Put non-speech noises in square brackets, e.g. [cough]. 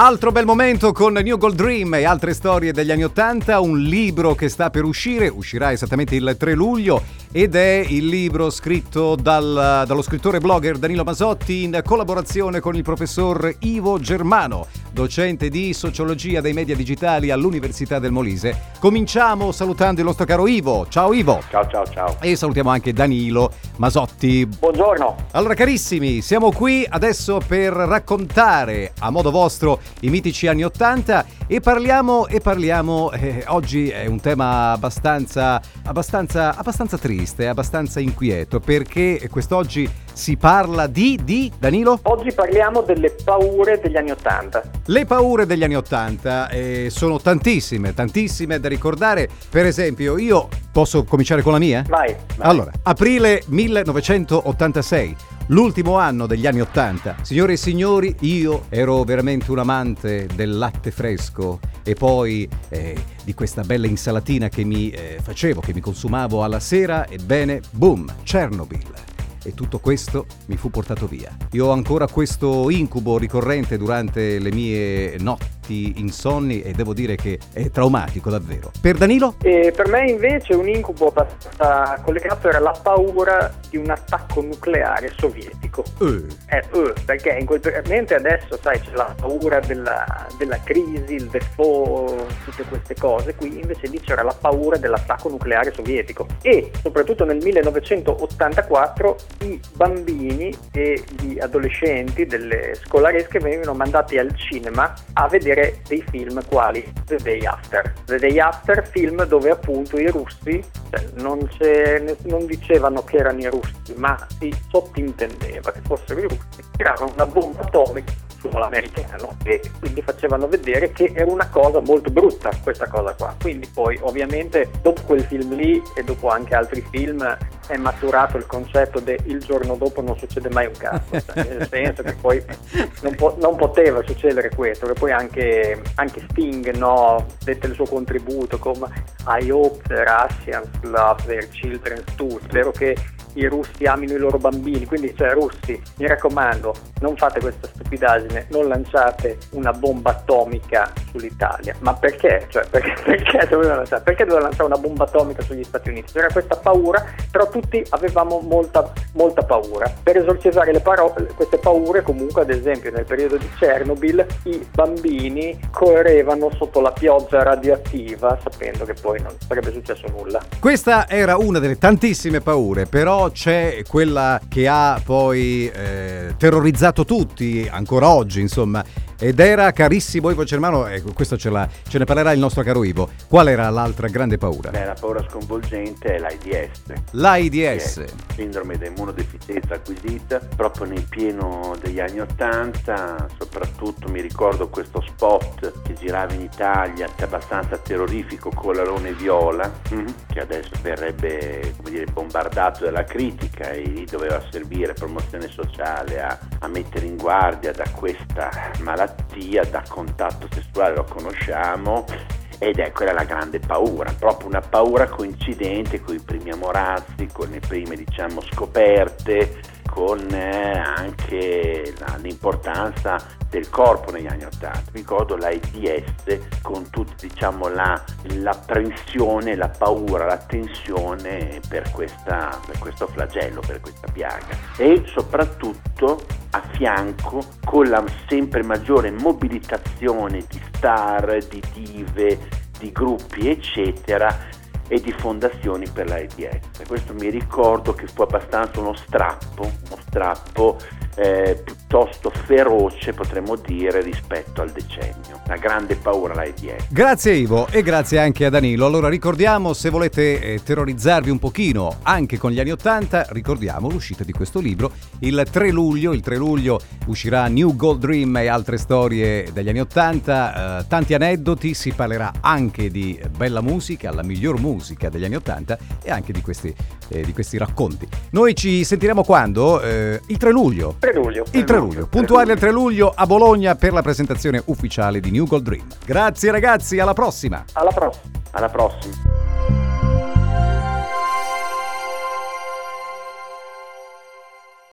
Altro bel momento con New Gold Dream e altre storie degli anni Ottanta, un libro che sta per uscire, uscirà esattamente il 3 luglio ed è il libro scritto dal, dallo scrittore blogger Danilo Masotti in collaborazione con il professor Ivo Germano, docente di sociologia dei media digitali all'Università del Molise. Cominciamo salutando il nostro caro Ivo. Ciao Ivo. Ciao ciao ciao. E salutiamo anche Danilo Masotti. Buongiorno. Allora carissimi, siamo qui adesso per raccontare a modo vostro i mitici anni Ottanta e parliamo, e parliamo eh, oggi è un tema abbastanza, abbastanza, abbastanza triste, abbastanza inquieto perché quest'oggi si parla di, di Danilo? Oggi parliamo delle paure degli anni Ottanta. Le paure degli anni Ottanta eh, sono tantissime, tantissime da ricordare. Per esempio, io posso cominciare con la mia? Vai. vai. Allora, aprile 1986 l'ultimo anno degli anni Ottanta. Signore e signori, io ero veramente un amante del latte fresco e poi eh, di questa bella insalatina che mi eh, facevo, che mi consumavo alla sera. Ebbene, boom, Chernobyl e tutto questo mi fu portato via. Io ho ancora questo incubo ricorrente durante le mie notti insonni e devo dire che è traumatico davvero. Per Danilo? E per me invece un incubo abbastanza collegato era la paura di un attacco nucleare sovietico. Uh. Eh, uh, perché in quel mentre adesso sai c'è la paura della, della crisi, il default, tutte queste cose, qui invece lì c'era la paura dell'attacco nucleare sovietico e soprattutto nel 1984 i bambini e gli adolescenti delle scolaresche venivano mandati al cinema a vedere dei film quali The Day After. The Day After, film dove appunto i russi cioè, non, non, dicevano che erano i russi, ma si sottintendeva che fossero i russi, tiravano una bomba atomica suolo americano e quindi facevano vedere che era una cosa molto brutta questa cosa qua. Quindi poi ovviamente dopo quel film lì e dopo anche altri film è maturato il concetto del il giorno dopo non succede mai un cazzo, cioè, [laughs] nel senso che poi non, po- non, poteva succedere questo, che poi anche, anche Sting no, dette il suo contributo come I hope the Russians love their children too, spero che i russi amino i loro bambini, quindi cioè russi, mi raccomando, non fate questa stupidaggine, non lanciate una bomba atomica sull'Italia. Ma perché? Cioè, perché, [laughs] perché, dovevano lanciare? perché dovevano lanciare una bomba atomica sugli Stati Uniti? C'era questa paura, però tutti avevamo molta, molta paura. Per esorcizzare paro- queste paure, comunque, ad esempio, nel periodo di Chernobyl, i bambini correvano sotto la pioggia radioattiva, sapendo che poi non sarebbe successo nulla. Questa era una delle tantissime paure, però c'è quella che ha poi eh, terrorizzato tutti, ancora oggi, insomma, ed era carissimo Ivo Germano, ecco, questo ce, ce, ne parlerà il nostro caro Ivo. Qual era l'altra grande paura? Beh, la paura sconvolgente è l'AIDS. L'AIDS. Sindrome di immunodeficienza acquisita, proprio nel pieno degli anni Ottanta, soprattutto mi ricordo questo spot che girava in Italia, che è abbastanza terrorifico, con l'alone viola, mm-hmm. che adesso verrebbe come dire, bombardato dalla critica e lì doveva servire promozione sociale a, a mettere in guardia da questa malattia da contatto sessuale, lo conosciamo, ed ecco era la grande paura, proprio una paura coincidente con i primi amorazzi, con le prime diciamo scoperte, con eh, anche l'importanza del corpo negli anni Ottanta. Ricordo l'AIDS con tutta diciamo, la, l'apprensione, la paura, la tensione per, questa, per questo flagello, per questa piaga e soprattutto a fianco con la sempre maggiore mobilitazione di star, di dive, di gruppi eccetera e di fondazioni per l'AIDS. Questo mi ricordo che fu abbastanza uno strappo, uno strappo eh, piuttosto feroce, potremmo dire, rispetto al decennio. Una grande paura l'AIDS. Grazie Ivo e grazie anche a Danilo. Allora ricordiamo, se volete eh, terrorizzarvi un pochino anche con gli anni Ottanta, ricordiamo l'uscita di questo libro il 3 luglio. Il 3 luglio uscirà New Gold Dream e altre storie degli anni Ottanta, eh, tanti aneddoti, si parlerà anche di bella musica, la miglior musica degli anni Ottanta e anche di questi, eh, di questi racconti. Noi ci sentiremo quando? Eh, il 3 luglio. 3 luglio. Il 3 luglio. Puntuale il 3 luglio a Bologna per la presentazione ufficiale di New Gold Dream. Grazie ragazzi, alla prossima. Alla prossima. Alla prossima.